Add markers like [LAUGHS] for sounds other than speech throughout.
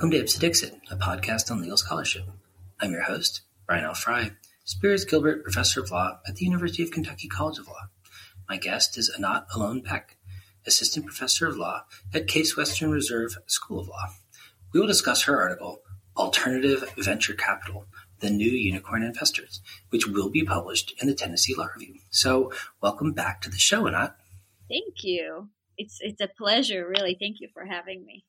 welcome to Ipse Dixit, a podcast on legal scholarship. I'm your host, Brian L. Frye, Spears Gilbert Professor of Law at the University of Kentucky College of Law. My guest is Anat Alon Beck, Assistant Professor of Law at Case Western Reserve School of Law. We will discuss her article, Alternative Venture Capital The New Unicorn Investors, which will be published in the Tennessee Law Review. So, welcome back to the show, Anat. Thank you. It's, it's a pleasure, really. Thank you for having me.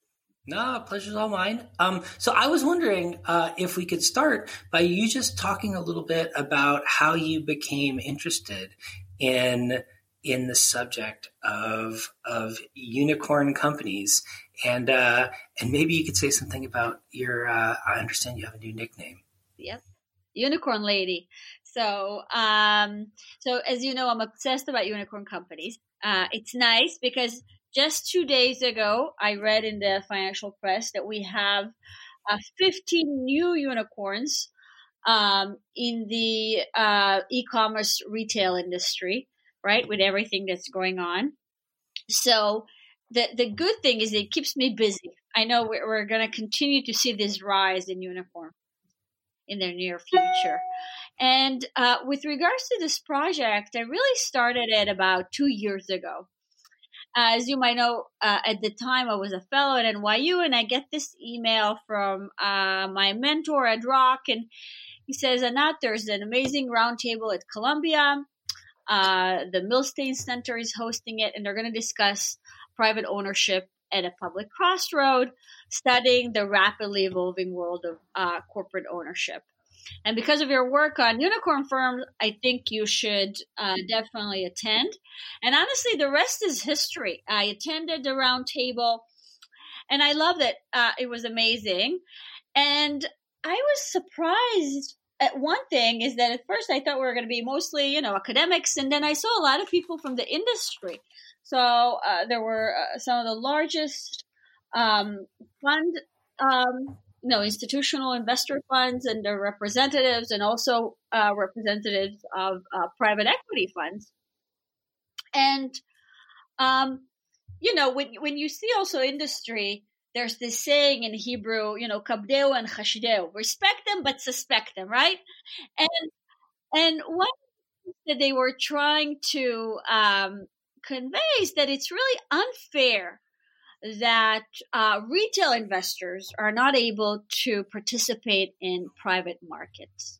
No, pleasure's all mine. Um, so I was wondering uh, if we could start by you just talking a little bit about how you became interested in in the subject of of unicorn companies, and uh, and maybe you could say something about your. Uh, I understand you have a new nickname. Yep, unicorn lady. So, um, so as you know, I'm obsessed about unicorn companies. Uh, it's nice because just two days ago, I read in the financial press that we have uh, 15 new unicorns um, in the uh, e-commerce retail industry, right? With everything that's going on. So the the good thing is it keeps me busy. I know we're, we're going to continue to see this rise in unicorn in the near future. And uh, with regards to this project, I really started it about two years ago as you might know, uh, at the time I was a fellow at NYU, and I get this email from uh, my mentor at Rock, and he says, "Anat, there's an amazing roundtable at Columbia. Uh, the Millstein Center is hosting it, and they're going to discuss private ownership at a public crossroad, studying the rapidly evolving world of uh, corporate ownership." And because of your work on unicorn firms, I think you should uh, definitely attend. And honestly, the rest is history. I attended the roundtable and I loved it. Uh, it was amazing. And I was surprised at one thing is that at first I thought we were going to be mostly, you know, academics. And then I saw a lot of people from the industry. So uh, there were uh, some of the largest um, fund um, you know institutional investor funds and their representatives and also uh, representatives of uh, private equity funds. And um, you know when when you see also industry there's this saying in hebrew you know kabdeu and chashdeu. Respect them but suspect them right? And and one that they were trying to um, convey is that it's really unfair that uh, retail investors are not able to participate in private markets.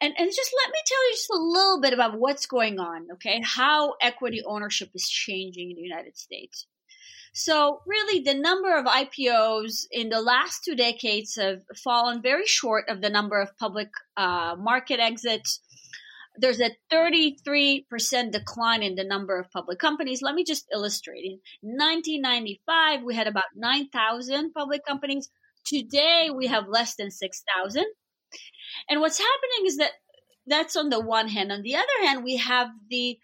And, and just let me tell you just a little bit about what's going on, okay? How equity ownership is changing in the United States. So, really, the number of IPOs in the last two decades have fallen very short of the number of public uh, market exits there's a 33% decline in the number of public companies. Let me just illustrate. In 1995, we had about 9,000 public companies. Today, we have less than 6,000. And what's happening is that that's on the one hand. On the other hand, we have the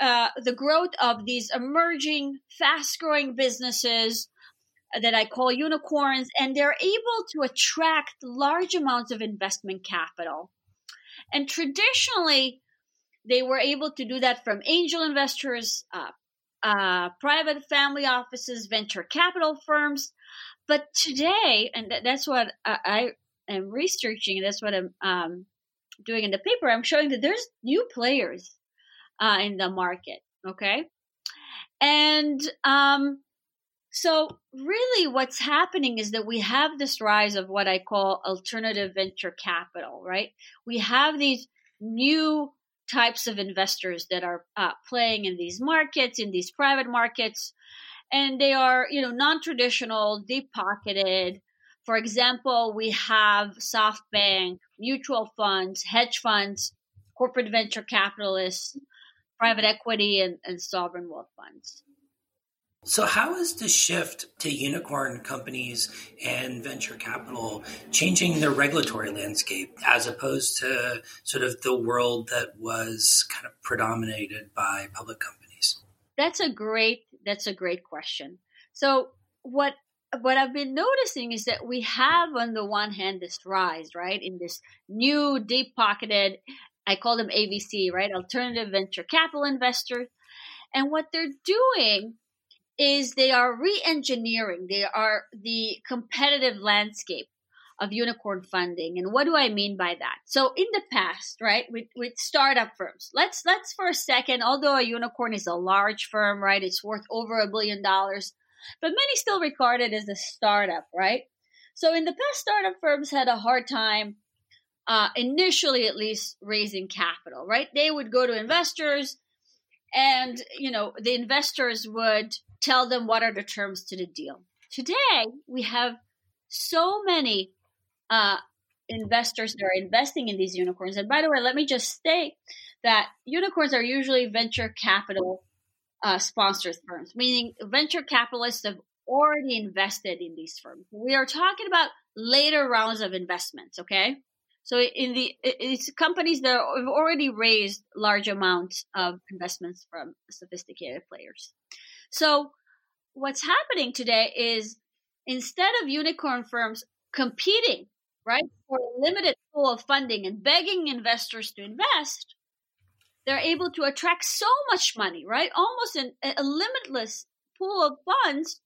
uh, the growth of these emerging, fast-growing businesses that I call unicorns, and they're able to attract large amounts of investment capital. And traditionally, they were able to do that from angel investors, uh, uh, private family offices, venture capital firms. But today, and that's what I, I am researching, that's what I'm um, doing in the paper, I'm showing that there's new players uh, in the market. Okay. And um, so, really, what's happening is that we have this rise of what I call alternative venture capital, right? We have these new types of investors that are uh, playing in these markets, in these private markets, and they are, you know, non-traditional, deep-pocketed. For example, we have SoftBank, mutual funds, hedge funds, corporate venture capitalists, private equity, and, and sovereign wealth funds. So, how is the shift to unicorn companies and venture capital changing the regulatory landscape as opposed to sort of the world that was kind of predominated by public companies? That's a great that's a great question. So, what what I've been noticing is that we have on the one hand this rise, right, in this new deep pocketed I call them AVC, right? Alternative venture capital investors. And what they're doing is they are re-engineering. They are the competitive landscape of unicorn funding. And what do I mean by that? So in the past, right, with, with startup firms, let's let's for a second, although a unicorn is a large firm, right, it's worth over a billion dollars, but many still regard it as a startup, right? So in the past, startup firms had a hard time, uh, initially at least, raising capital, right? They would go to investors, and you know the investors would tell them what are the terms to the deal. Today, we have so many uh, investors that are investing in these unicorns. And by the way, let me just state that unicorns are usually venture capital uh, sponsors firms, meaning venture capitalists have already invested in these firms. We are talking about later rounds of investments, okay? So in the it's companies that have already raised large amounts of investments from sophisticated players. So what's happening today is instead of unicorn firms competing right, for a limited pool of funding and begging investors to invest, they're able to attract so much money, right? Almost an, a limitless pool of funds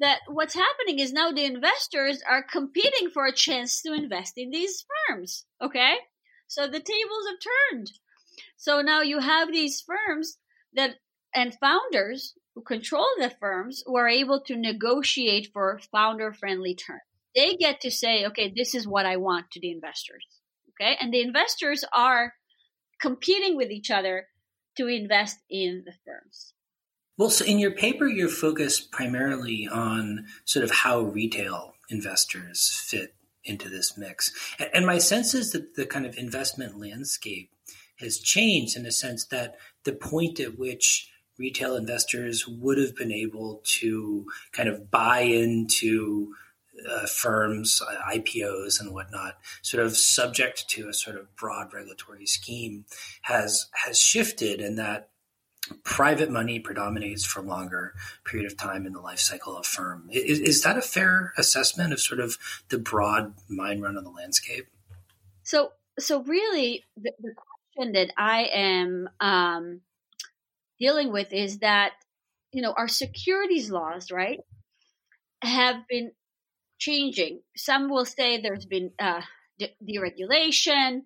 that what's happening is now the investors are competing for a chance to invest in these firms. Okay. So the tables have turned. So now you have these firms that and founders who control the firms who are able to negotiate for founder friendly terms they get to say, okay, this is what I want to the investors. Okay. And the investors are competing with each other to invest in the firms. Well, so in your paper, you're focused primarily on sort of how retail investors fit into this mix. And my sense is that the kind of investment landscape has changed in the sense that the point at which retail investors would have been able to kind of buy into uh, firms, uh, IPOs, and whatnot, sort of subject to a sort of broad regulatory scheme, has has shifted, and that private money predominates for longer period of time in the life cycle of a firm. Is, is that a fair assessment of sort of the broad mind run of the landscape? So, so really, the, the question that I am um, dealing with is that you know our securities laws, right, have been changing. Some will say there's been uh, de- deregulation,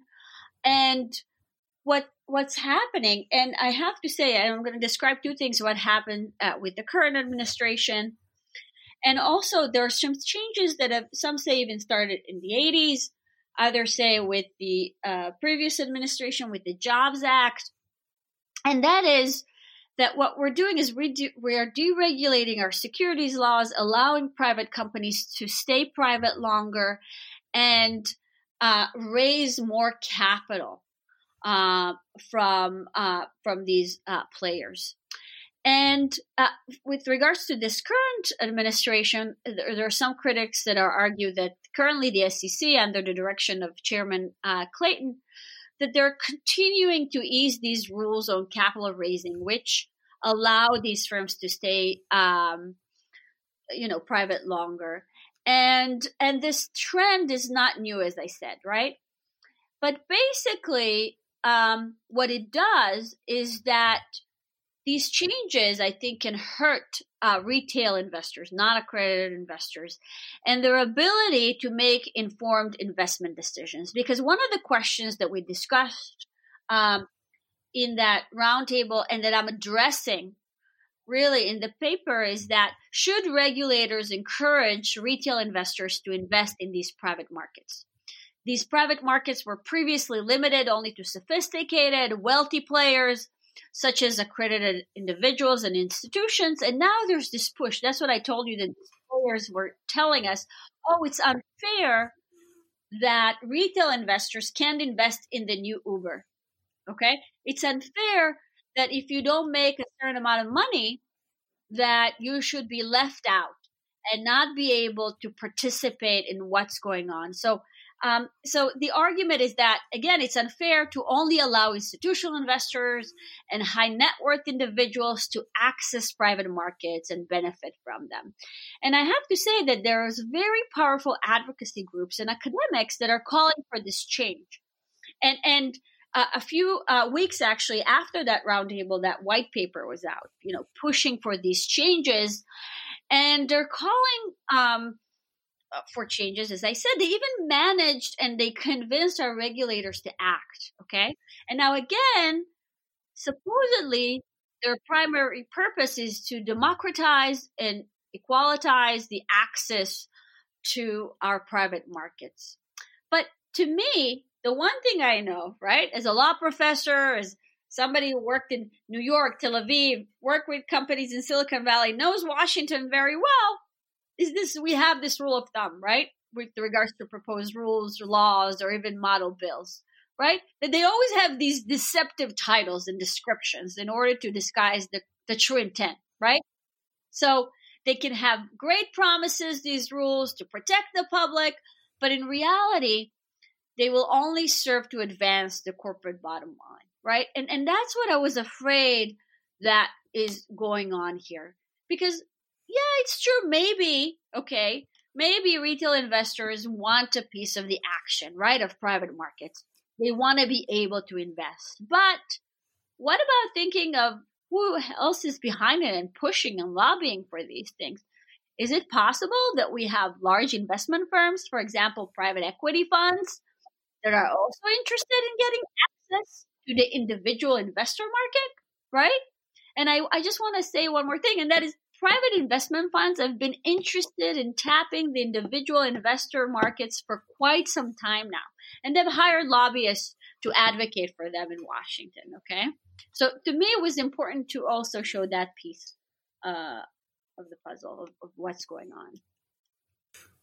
and what what's happening. And I have to say, I'm going to describe two things: what happened uh, with the current administration, and also there are some changes that have some say even started in the 80s. Others say with the uh, previous administration with the Jobs Act, and that is that what we're doing is we, do, we are deregulating our securities laws, allowing private companies to stay private longer and uh, raise more capital uh, from uh, from these uh, players. And uh, with regards to this current administration, there, there, are some critics that are argue that currently the SEC, under the direction of Chairman uh, Clayton, that they're continuing to ease these rules on capital raising, which allow these firms to stay, um, you know, private longer. And and this trend is not new, as I said, right? But basically, um, what it does is that these changes, I think, can hurt uh, retail investors, not accredited investors, and their ability to make informed investment decisions. Because one of the questions that we discussed um, in that roundtable and that I'm addressing really in the paper is that should regulators encourage retail investors to invest in these private markets? These private markets were previously limited only to sophisticated, wealthy players such as accredited individuals and institutions. And now there's this push. That's what I told you that players were telling us. Oh, it's unfair that retail investors can't invest in the new Uber. Okay. It's unfair that if you don't make a certain amount of money, that you should be left out and not be able to participate in what's going on. So um, so the argument is that again, it's unfair to only allow institutional investors and high net worth individuals to access private markets and benefit from them. And I have to say that there's very powerful advocacy groups and academics that are calling for this change. And and uh, a few uh, weeks actually after that roundtable, that white paper was out, you know, pushing for these changes. And they're calling um, Uh, for changes. As I said, they even managed and they convinced our regulators to act. Okay. And now, again, supposedly their primary purpose is to democratize and equalitize the access to our private markets. But to me, the one thing I know, right, as a law professor, as somebody who worked in New York, Tel Aviv, worked with companies in Silicon Valley, knows Washington very well, is this we have this rule of thumb, right? With regards to proposed rules or laws or even model bills, right? That they always have these deceptive titles and descriptions in order to disguise the, the true intent, right? So they can have great promises, these rules, to protect the public, but in reality, they will only serve to advance the corporate bottom line, right? And and that's what I was afraid that is going on here. Because yeah, it's true maybe, okay, maybe retail investors want a piece of the action, right, of private markets. They want to be able to invest. But what about thinking of who else is behind it and pushing and lobbying for these things? Is it possible that we have large investment firms, for example, private equity funds, that are also interested in getting access to the individual investor market, right? And I, I just want to say one more thing, and that is private investment funds have been interested in tapping the individual investor markets for quite some time now. And they've hired lobbyists to advocate for them in Washington, okay? So to me, it was important to also show that piece uh, of the puzzle of, of what's going on.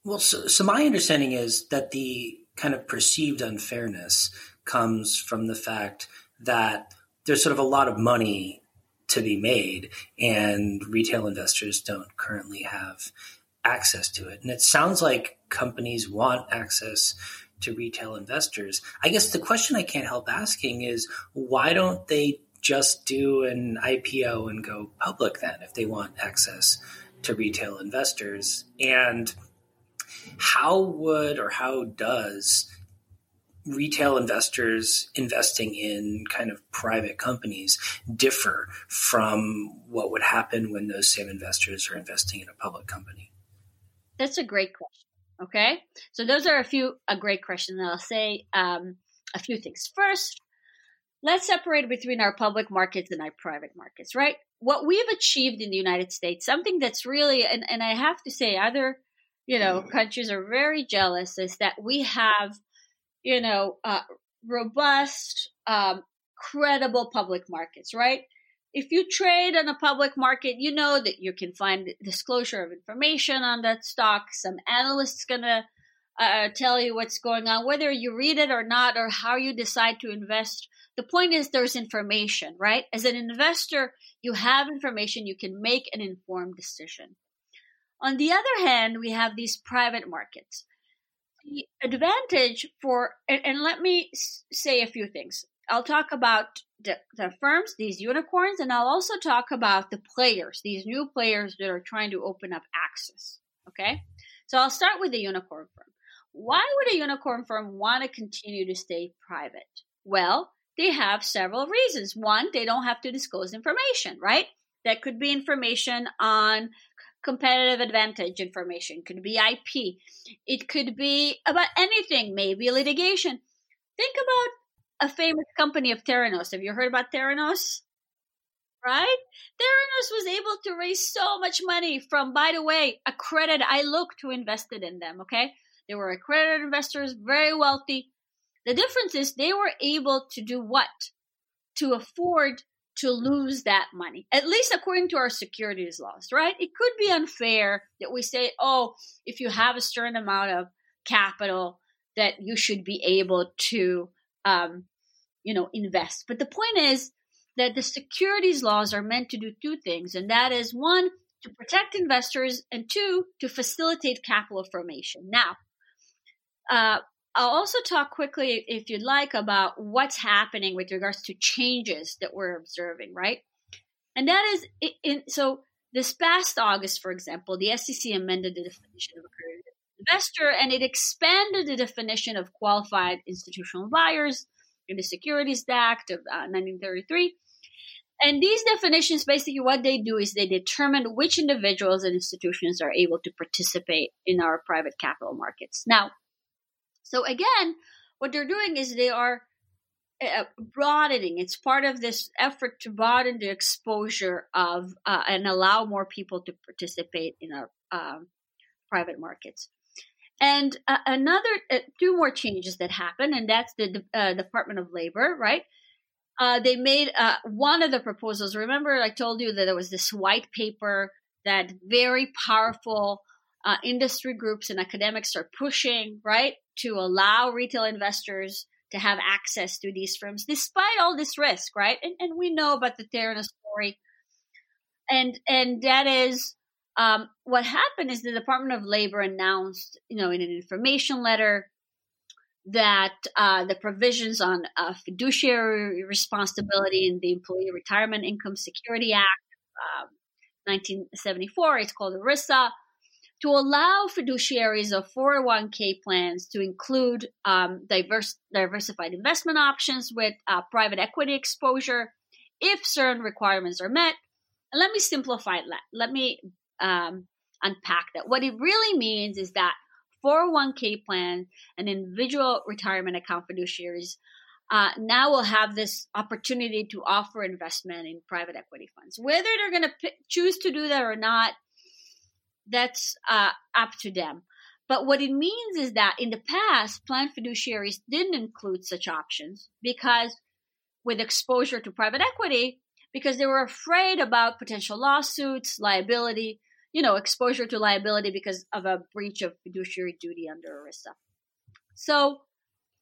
Well, so, so my understanding is that the kind of perceived unfairness comes from the fact that there's sort of a lot of money to be made, and retail investors don't currently have access to it. And it sounds like companies want access to retail investors. I guess the question I can't help asking is why don't they just do an IPO and go public then if they want access to retail investors? And how would or how does retail investors investing in kind of private companies differ from what would happen when those same investors are investing in a public company? That's a great question. Okay, so those are a few a great question. I'll say um, a few things. First, let's separate between our public markets and our private markets. Right? What we've achieved in the United States, something that's really, and, and I have to say, other you know countries are very jealous, is that we have you know, uh, robust, um, credible public markets, right? If you trade on a public market, you know that you can find disclosure of information on that stock. Some analyst's gonna uh, tell you what's going on, whether you read it or not, or how you decide to invest. The point is, there's information, right? As an investor, you have information, you can make an informed decision. On the other hand, we have these private markets the advantage for, and, and let me say a few things. I'll talk about the, the, firms, these unicorns, and I'll also talk about the players, these new players that are trying to open up access. Okay? So I'll start with the unicorn firm. Why would a unicorn firm want to continue to stay private? Well, they have several reasons. One, they don't have to disclose information, right? That could be information on competitive advantage information, could be IP, it could be about anything, maybe litigation. Think about a famous company of Theranos. Have you heard about Theranos? Right? Theranos was able to raise so much money from, by the way, accredited. I looked who invested in them, okay? They were accredited investors, very wealthy. The difference is they were able to do what? To afford to lose that money, at least according to our securities laws, right? It could be unfair that we say, oh, if you have a certain amount of capital, that you should be able to, um, you know, invest. But the point is that the securities laws are meant to do two things, and that is one, to protect investors, and two, to facilitate capital formation. Now, uh, I'll also talk quickly, if you'd like, about what's happening with regards to changes that we're observing, right? And that is, in, so this past August, for example, the SEC amended the definition of a accredited investor and it expanded the definition of qualified institutional buyers in the Securities Act of uh, 1933. And these definitions, basically, what they do is they determine which individuals and institutions are able to participate in our private capital markets. Now, so again, what they're doing is they are uh, broadening. It's part of this effort to broaden the exposure of uh, and allow more people to participate in our um, private markets. And uh, another uh, two more changes that happened, and that's the uh, Department of Labor, right? Uh, they made uh, one of the proposals. Remember, I told you that there was this white paper that very powerful uh, industry groups and academics are pushing, right, to allow retail investors to have access to these firms, despite all this risk, right? And, and we know about the Theranos story, and and that is um, what happened is the Department of Labor announced, you know, in an information letter that uh, the provisions on uh, fiduciary responsibility in the Employee Retirement Income Security Act, um, 1974, it's called ERISA, to allow fiduciaries of 401k plans to include um, diverse, diversified investment options with uh, private equity exposure if certain requirements are met. And let me simplify that. Let me um, unpack that. What it really means is that 401k plan and individual retirement account fiduciaries uh, now will have this opportunity to offer investment in private equity funds. Whether they're going to p- choose to do that or not, that's uh, up to them. But what it means is that in the past, plan fiduciaries didn't include such options because with exposure to private equity, because they were afraid about potential lawsuits, liability, you know, exposure to liability because of a breach of fiduciary duty under ERISA. So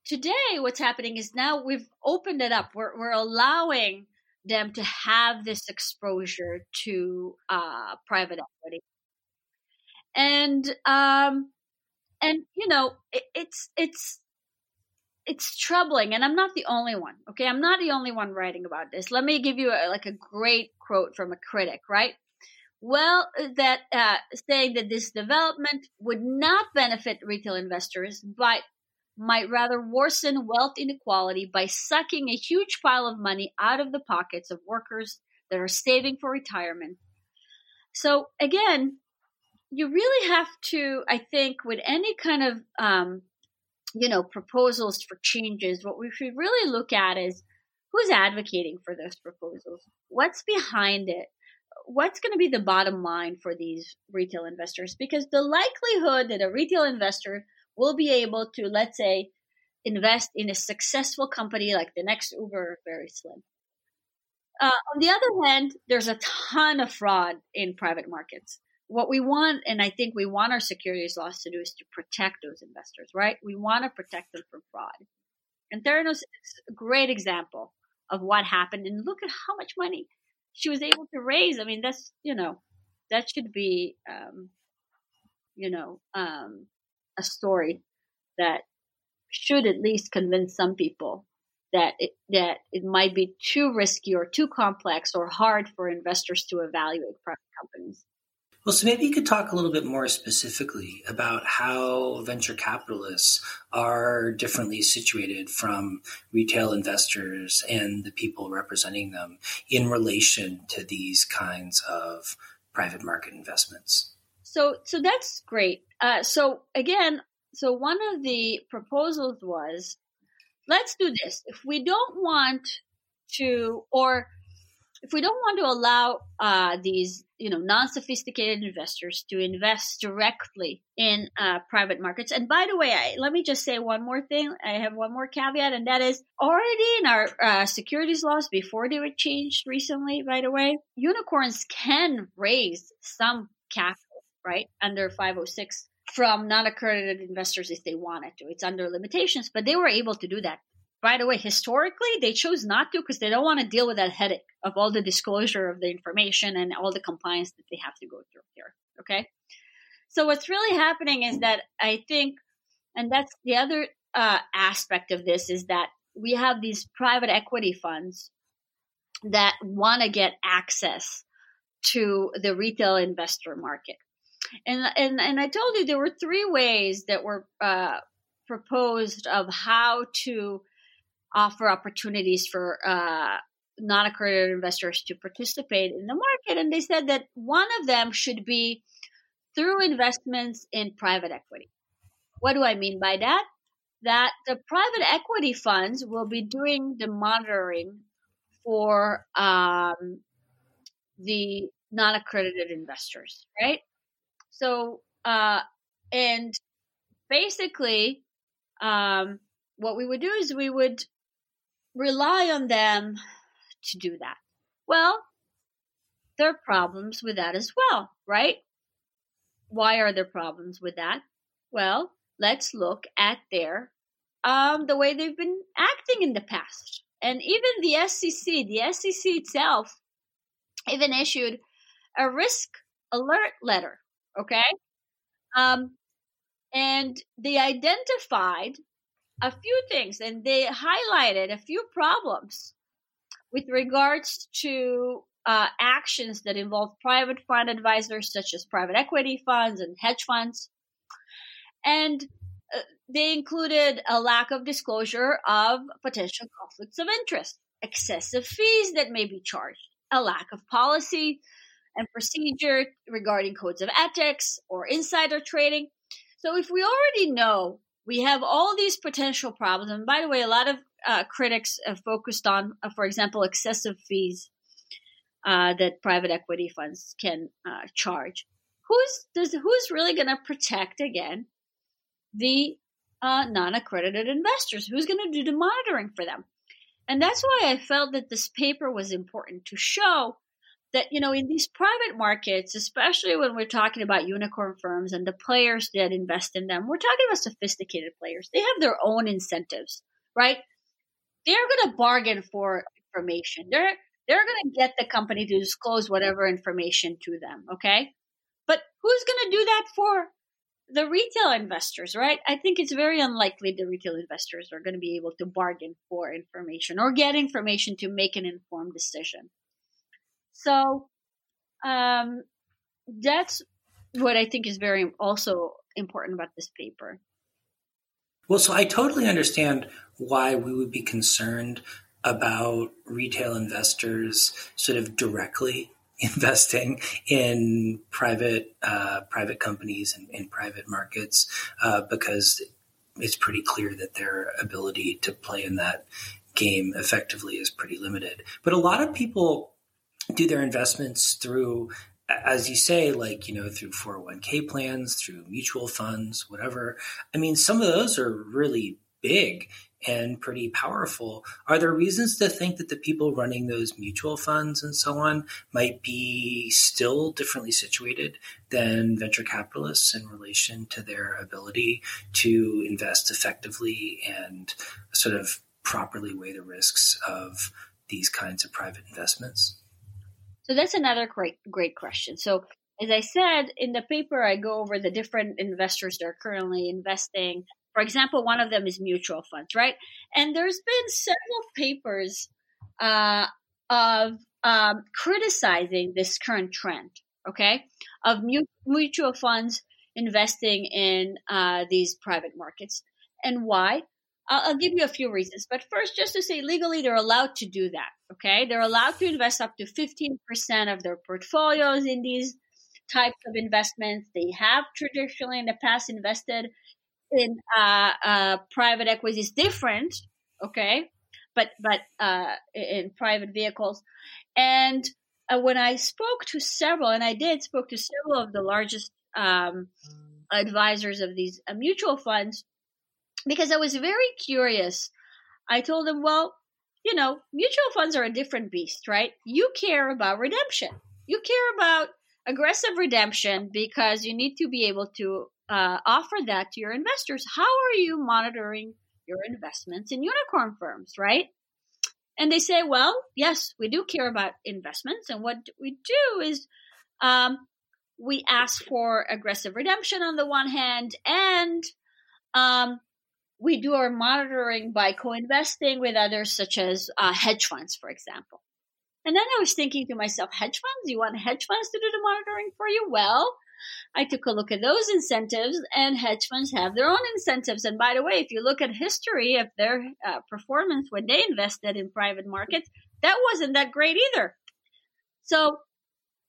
today, what's happening is now we've opened it up. We're, we're allowing them to have this exposure to uh, private equity, and um, and you know, it, it's it's it's troubling and i'm not the only one okay? I'm not the only one writing about this. Let me give you a, like a great quote from a critic right? Well that uh, saying that this development would not benefit retail investors but might rather worsen wealth inequality by sucking a huge pile of money out of the pockets of workers that are saving for retirement. So again you really have to i think with any kind of um, you know proposals for changes what we should really look at is who's advocating for those proposals what's behind it what's going to be the bottom line for these retail investors? Because the likelihood that a retail investor will be able to, let's say, invest in a successful company like the next Uber very slim. Uh, on the other hand, there's a ton of fraud in private markets. What we want, and I think we want our securities laws to do, is to protect those investors, right? We want to protect them from fraud. And Theranos is a great example of what happened. And look at how much money she was able to raise. I mean, that's you know, that should be um, you know um, a story that should at least convince some people that it, that it might be too risky or too complex or hard for investors to evaluate private companies. Well, so maybe you could talk a little bit more specifically about how venture capitalists are differently situated from retail investors and the people representing them in relation to these kinds of private market investments. So, so that's great. Uh, so again, so one of the proposals was, let's do this. If we don't want to, or if we don't want to allow uh, these you know non-sophisticated investors to invest directly in uh, private markets. And by the way I, let me just say one more thing. I have one more caveat and that is already in our uh, securities laws before they were changed recently by the way unicorns can raise some capital right under 506 from non-accredited investors if they wanted to. It's under limitations but they were able to do that by the way, historically, they chose not to because they don't want to deal with that headache of all the disclosure of the information and all the compliance that they have to go through here. Okay. So what's really happening is that I think, and that's the other uh, aspect of this is that we have these private equity funds that want to get access to the retail investor market. And, and, and I told you there were three ways that were uh, proposed of how to offer opportunities for uh, non-accredited investors to participate in the market, and they said that one of them should be through investments in private equity. What do I mean by that? That the private equity funds will be doing the monitoring for um, the non-accredited investors, right? So, uh, and basically, um, what we would do is we would rely on them to do that. Well, there are problems with that as well, right? Why are there problems with that? Well, let's look at their um, the way they've been acting in the past, and even the SEC, the SEC itself, even issued a risk alert letter. Okay, um, and they identified a few things and they highlighted a few problems with regards to uh, actions that involve private fund advisors such as private equity funds and hedge funds. And uh, they included a lack of disclosure of potential conflicts of interest, excessive fees that may be charged, a lack of policy and procedure regarding codes of ethics or insider trading. So if we already know we have all these potential problems, and by the way, a lot of uh, critics have focused on, uh, for example, excessive fees uh, that private equity funds can uh, charge. Who's does who's really going to protect again the uh, non-accredited investors? Who's going to do the monitoring for them? And that's why I felt that this paper was important to show that you know in these private markets, especially when we're talking about unicorn firms and the players that invest in them, we're talking about sophisticated players. They have their own incentives, right? They're going to bargain for information. They're they're going to get the company to disclose whatever information to them. Okay. But who's going to do that for the retail investors, right? I think it's very unlikely the retail investors are going to be able to bargain for information or get information to make an informed decision. So, um, that's what I think is very also important about this paper. Well, so I totally understand why we would be concerned about retail investors sort of directly [LAUGHS] investing in private uh, private companies and in private markets uh, because it's pretty clear that their ability to play in that game effectively is pretty limited. But a lot of people do their investments through as you say, like, you know, through 401k plans, through mutual funds, whatever. I mean, some of those are really big and pretty powerful. Are there reasons to think that the people running those mutual funds and so on might be still differently situated than venture capitalists in relation to their ability to invest effectively and sort of properly weigh the risks of these kinds of private investments? So that's another great great question. So as I said in the paper, I go over the different investors that are currently investing for example, one of them is mutual funds, right? And there's been several papers uh, of um, criticizing this current trend, okay, of mutual funds investing in uh, these private markets. And why? I'll, I'll give you a few reasons. But first, just to say legally, they're allowed to do that, okay? They're allowed to invest up to 15% of their portfolios in these types of investments. They have traditionally in the past invested in uh, uh, private equity is different, okay, but but uh, in private vehicles, and uh, when I spoke to several, and I did spoke to several of the largest um, advisors of these uh, mutual funds, because I was very curious. I told them, well, you know, mutual funds are a different beast, right? You care about redemption. You care about aggressive redemption because you need to be able to uh, offer that to your investors. How are you monitoring your investments in unicorn firms, right? And they say, well, yes, we do care about investments. And what we do is um, we ask for aggressive redemption on the one hand, and um, we do our monitoring by co investing with others, such as uh, hedge funds, for example. And then I was thinking to myself, hedge funds? You want hedge funds to do the monitoring for you? Well, I took a look at those incentives, and hedge funds have their own incentives. And by the way, if you look at history of their uh, performance when they invested in private markets, that wasn't that great either. So,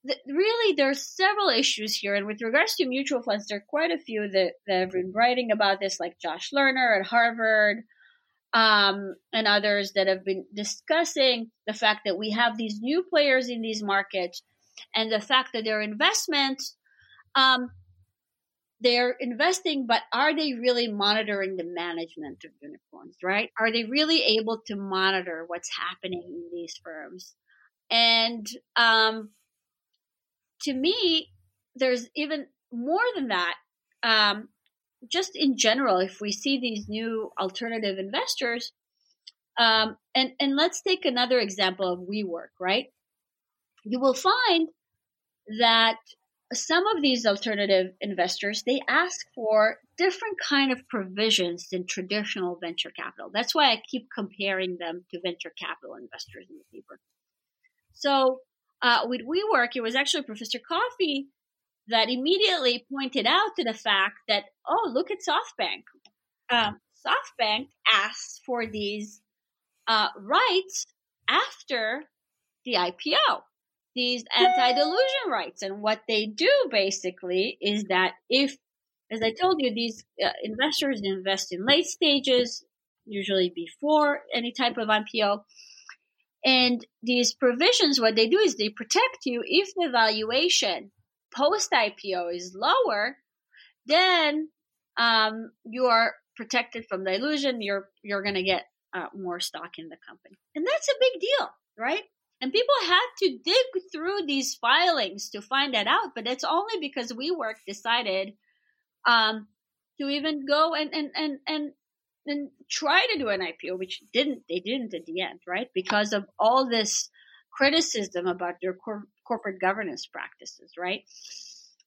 th- really, there's several issues here. And with regards to mutual funds, there are quite a few that, that have been writing about this, like Josh Lerner at Harvard um, and others that have been discussing the fact that we have these new players in these markets and the fact that their investments um, they're investing, but are they really monitoring the management of unicorns, right? Are they really able to monitor what's happening in these firms? And um, to me, there's even more than that. Um, just in general, if we see these new alternative investors, um, and and let's take another example of WeWork, right? You will find that some of these alternative investors they ask for different kind of provisions than traditional venture capital that's why i keep comparing them to venture capital investors in the paper so uh, with WeWork, it was actually Professor Coffee that immediately pointed out to the fact that, oh, look at SoftBank. Um, SoftBank asks for these uh, rights after the IPO these anti-dilution rights. And what they do basically is that if, as I told you, these uh, investors invest in late stages, usually before any type of IPO. And these provisions, what they do is they protect you if the valuation post IPO is lower, then um, you are protected from dilution. You're you're going to get uh, more stock in the company, and that's a big deal, right? And people had to dig through these filings to find that out, but it's only because WeWork decided um, to even go and, and, and, and, and try to do an IPO, which didn't, they didn't at the end, right? Because of all this criticism about their cor- corporate governance practices, right?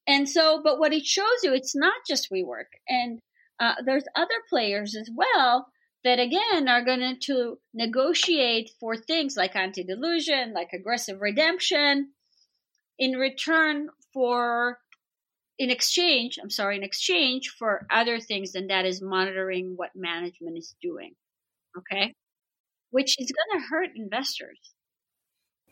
And so, but what it shows you, it's not just WeWork. And uh, there's other players as well that again are going to negotiate for things like anti-dilution, like aggressive redemption, in return for, in exchange, I'm sorry, in exchange for other things, and that is monitoring what management is doing. Okay, which is going to hurt investors.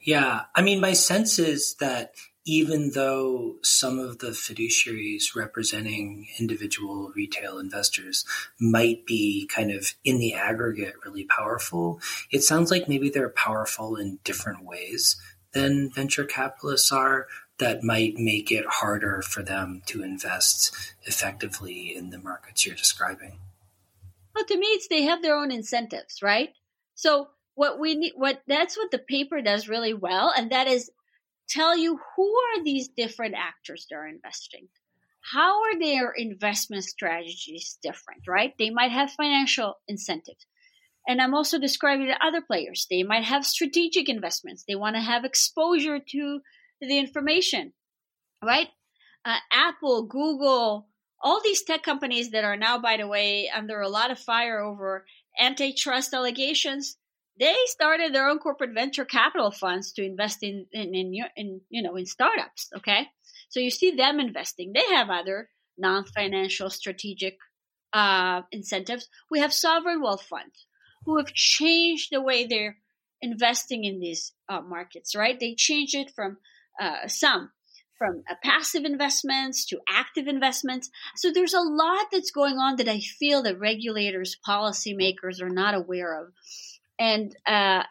Yeah, I mean, my sense is that even though some of the fiduciaries representing individual retail investors might be kind of in the aggregate really powerful, it sounds like maybe they're powerful in different ways than venture capitalists are that might make it harder for them to invest effectively in the markets you're describing. Well, to me, it's they have their own incentives, right? So what we need, what that's what the paper does really well, and that is tell you who are these different actors that are investing. How are their investment strategies different, right? They might have financial incentives. And I'm also describing the other players. They might have strategic investments. They want to have exposure to the information, right? Uh, Apple, Google, all these tech companies that are now, by the way, under a lot of fire over antitrust allegations, they started their own corporate venture capital funds to invest in in, in, in you know in startups okay? So you see them investing. They have other non-financial strategic uh, incentives. We have sovereign wealth funds who have changed the way they're investing in these uh, markets right? They change it from uh, some from passive investments to active investments. So there's a lot that's going on that i feel that regulators policymakers are not aware of. And uh,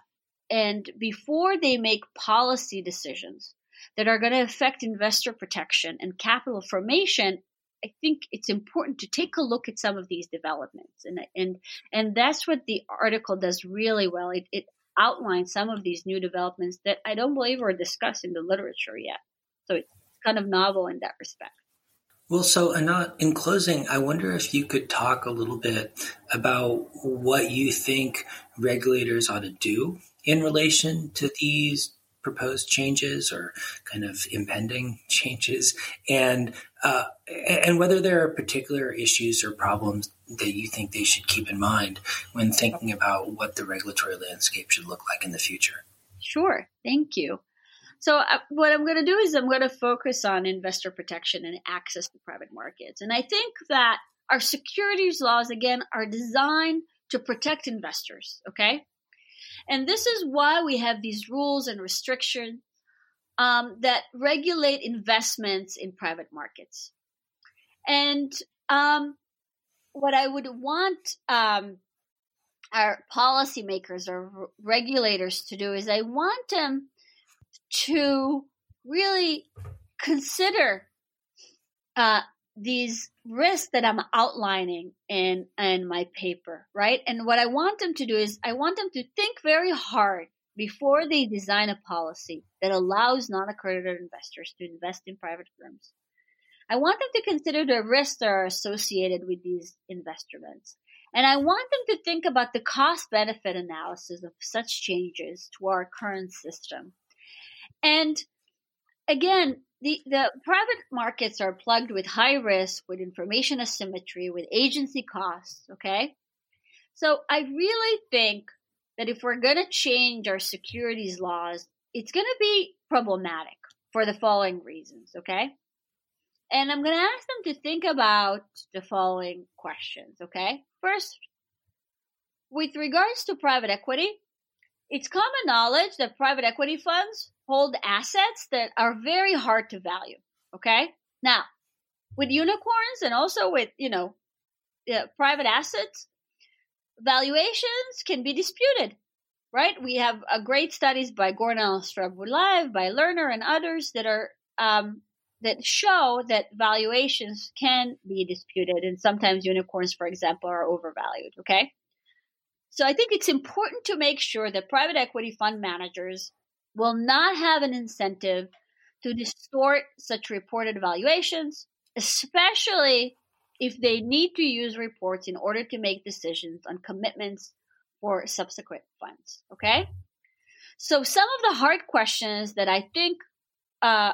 and before they make policy decisions that are going to affect investor protection and capital formation, I think it's important to take a look at some of these developments, and and and that's what the article does really well. It, it outlines some of these new developments that I don't believe are discussed in the literature yet. So it's kind of novel in that respect. Well, so Anat, in closing, I wonder if you could talk a little bit about what you think regulators ought to do in relation to these proposed changes or kind of impending [LAUGHS] changes, and uh, and whether there are particular issues or problems that you think they should keep in mind when thinking about what the regulatory landscape should look like in the future. Sure, thank you. so uh, what I'm going to do is I'm going to focus on investor protection and access to private markets. And I think that our securities laws, again, are designed to protect investors. Okay. And this is why we have these rules and restrictions um, that regulate investments in private markets. And um, what I would want um, our policymakers or regulators to do is I want them to really consider uh, these risks that I'm outlining in in my paper, right? And what I want them to do is I want them to think very hard before they design a policy that allows non-accredited investors to invest in private firms. I want them to consider the risks that are associated with these investments. And I want them to think about the cost benefit analysis of such changes to our current system. And again, the, the private markets are plugged with high risk, with information asymmetry, with agency costs. Okay. So I really think that if we're going to change our securities laws, it's going to be problematic for the following reasons. Okay. And I'm going to ask them to think about the following questions. Okay. First, with regards to private equity, it's common knowledge that private equity funds hold assets that are very hard to value. Okay. Now, with unicorns and also with, you know, private assets, valuations can be disputed, right? We have a great studies by Gordon Live, by Lerner and others that are, um, that show that valuations can be disputed and sometimes unicorns, for example, are overvalued. Okay. So I think it's important to make sure that private equity fund managers will not have an incentive to distort such reported valuations, especially if they need to use reports in order to make decisions on commitments for subsequent funds. Okay? So some of the hard questions that I think uh,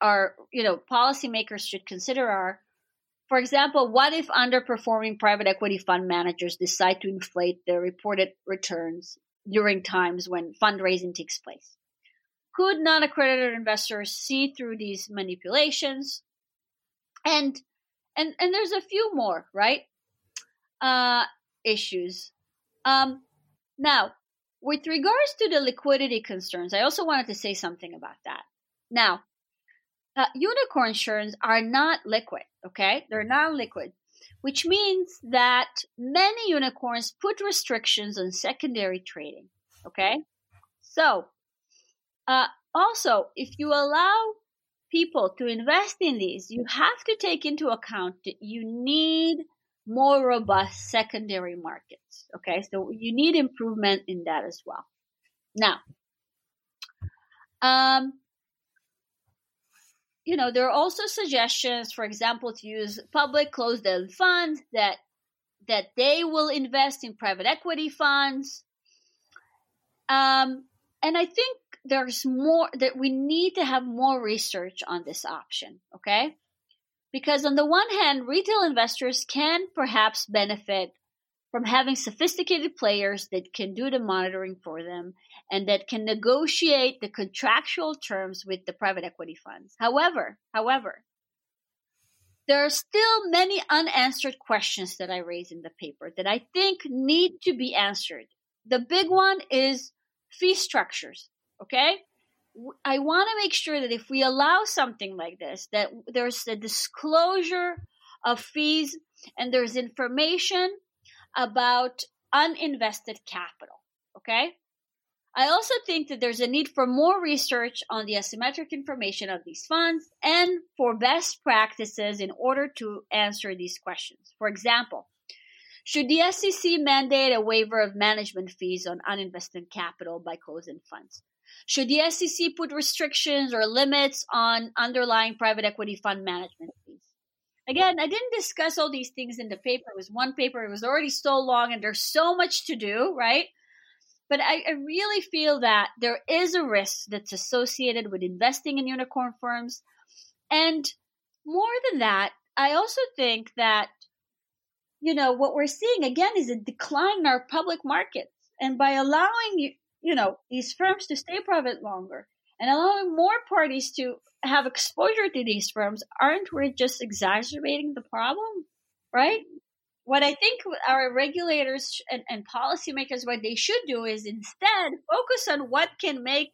are, you know, policymakers should consider are, for example, what if underperforming private equity fund managers decide to inflate their reported returns during times when fundraising takes place? Could non accredited investors see through these manipulations? And and and there's a few more, right? Uh, issues. Um, now, with regards to the liquidity concerns, I also wanted to say something about that. Now, uh, unicorn insurance are not liquid, okay? They're not liquid, which means that many unicorns put restrictions on secondary trading, okay? So, uh, also, if you allow people to invest in these, you have to take into account that you need more robust secondary markets. Okay, so you need improvement in that as well. Now, um, you know, there are also suggestions, for example, to use public closed-end funds that that they will invest in private equity funds. Um, and I think there's more that we need to have more research on this option, okay? Because on the one hand, retail investors can perhaps benefit from having sophisticated players that can do the monitoring for them and that can negotiate the contractual terms with the private equity funds. However, however, there are still many unanswered questions that I raise in the paper that I think need to be answered. The big one is fee structures. Okay? I want to make sure that if we allow something like this, that there's a disclosure of fees and there's information about uninvested capital. Okay? I also think that there's a need for more research on the asymmetric information of these funds and for best practices in order to answer these questions. For example, should the SEC mandate a waiver of management fees on uninvested capital by closed-end funds? Should the SEC put restrictions or limits on underlying private equity fund management? Again, I didn't discuss all these things in the paper. It was one paper. It was already so long and there's so much to do, right? But I, I really feel that there is a risk that's associated with investing in unicorn firms. And more than that, I also think that, you know, what we're seeing again is a decline in our public markets. And by allowing you, you know, these firms to stay private longer and allowing more parties to have exposure to these firms, aren't we just exacerbating the problem? Right? What I think our regulators and, and policymakers, what they should do is instead focus on what can make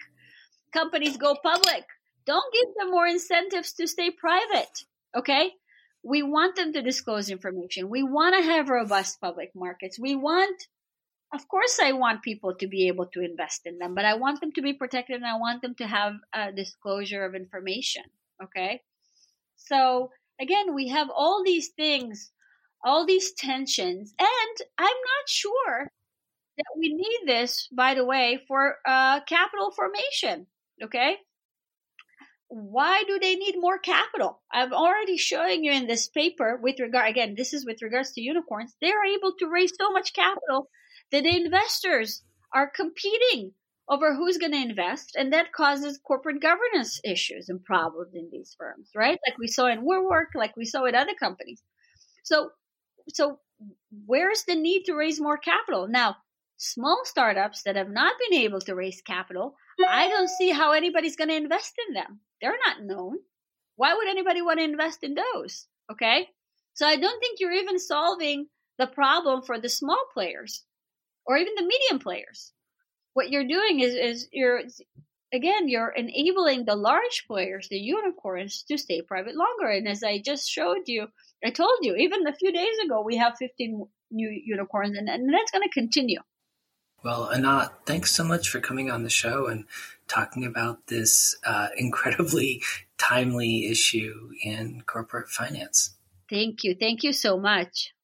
companies go public. Don't give them more incentives to stay private. Okay? We want them to disclose information. We want to have robust public markets. We want of course I want people to be able to invest in them, but I want them to be protected and I want them to have a disclosure of information. Okay. So again, we have all these things, all these tensions, and I'm not sure that we need this, by the way, for uh, capital formation. Okay. Why do they need more capital? I'm already showing you in this paper with regard, again, this is with regards to unicorns. They're able to raise so much capital the investors are competing over who's going to invest, and that causes corporate governance issues and problems in these firms, right? Like we saw in WeWork, like we saw in other companies. So, so where's the need to raise more capital now? Small startups that have not been able to raise capital, I don't see how anybody's going to invest in them. They're not known. Why would anybody want to invest in those? Okay, so I don't think you're even solving the problem for the small players or even the medium players. What you're doing is, is you're, again, you're enabling the large players, the unicorns, to stay private longer. And as I just showed you, I told you, even a few days ago, we have 15 new unicorns, and, and that's going to continue. Well, Anat, thanks so much for coming on the show and talking about this uh, [LAUGHS] incredibly timely issue in corporate finance. Thank you. Thank you so much.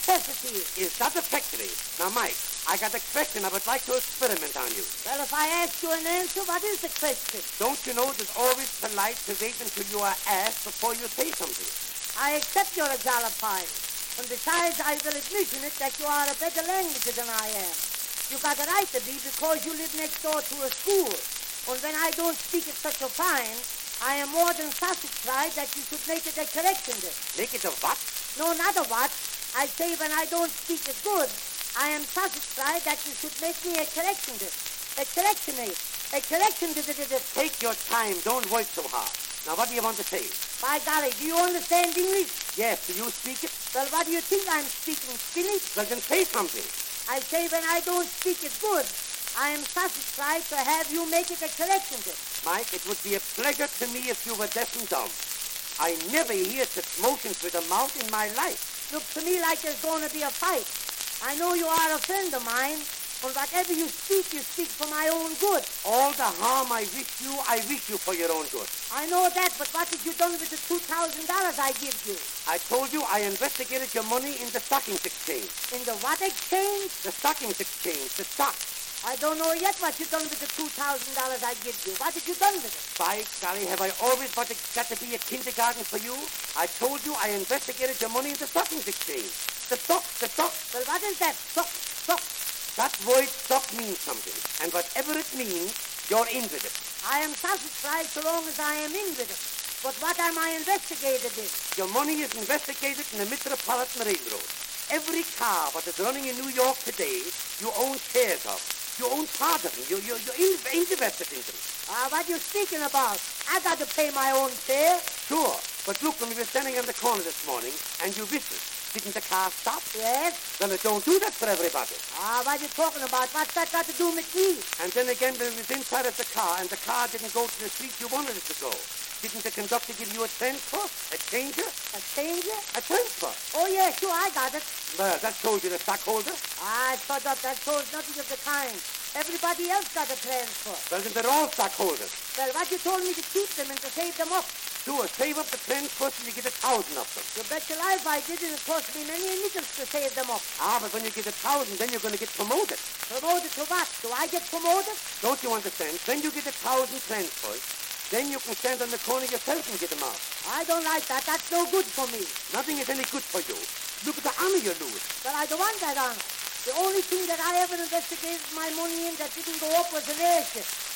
Necessity. Is that a factory? Now, Mike, I got a question I would like to experiment on you. Well, if I ask you an answer, what is the question? Don't you know it is always polite to wait until you are asked before you say something? I accept your exalapine. And besides, I will admit in it that you are a better languager than I am. You got a right to be because you live next door to a school. And when I don't speak it such a fine, I am more than satisfied that you should make it a correction. Make it a what? No, not a what. I say when I don't speak it good, I am satisfied that you should make me a correction A correction eh? A correction to the Take your time. Don't work so hard. Now, what do you want to say? By golly, do you understand English? Yes. Do you speak it? Well, what do you think I'm speaking? Spinach? Well, then say something. I say when I don't speak it good, I am satisfied to have you make it a correction Mike, it would be a pleasure to me if you were deaf and dumb. I never hear such motions with a mouth in my life. Looks to me like there's going to be a fight. I know you are a friend of mine, but whatever you speak, you speak for my own good. All the harm I wish you, I wish you for your own good. I know that, but what have you done with the $2,000 I give you? I told you I investigated your money in the stockings exchange. In the what exchange? The stockings exchange, the stock. I don't know yet what you've done with the $2,000 I give you. What have you done with it? By golly, have I always got to, got to be a kindergarten for you? I told you I investigated your money in the stock exchange. The stock, the stock. Well, what is that? Stock, stock. That word stock means something. And whatever it means, you're in with it. I am satisfied so long as I am in with it. But what am I investigated in? Your money is investigated in the Metropolitan Railroad. Every car that is running in New York today, you own shares of. You own part of them. You, you, you're interested in them. Ah, uh, what you speaking about? I got to pay my own fare. Sure. But look, when we were standing on the corner this morning and you whistled, didn't the car stop? Yes. Then it don't do that for everybody. Ah, what are you talking about? What's that got to do with me? And then again, when we was inside of the car and the car didn't go to the street you wanted it to go. Didn't the conductor give you a transfer? A changer? A changer? A transfer. Oh, yeah, sure, I got it. Well, that told you the stockholder. I thought that that told nothing of the kind. Everybody else got a transfer. Well, then they're all stockholders. Well, what you told me to keep them and to save them up. Do it. Save up the transfers till you get a thousand of them. You bet your life I did it. It cost me many nickels to save them up. Ah, but when you get a thousand, then you're going to get promoted. Promoted to what? Do I get promoted? Don't you understand? When you get a thousand transfers, then you can stand on the corner yourself and get them out. I don't like that. That's no good for me. Nothing is any good for you. Look at the honor you lose. But I don't want that honor. The only thing that I ever investigated my money in that didn't go up was an airship.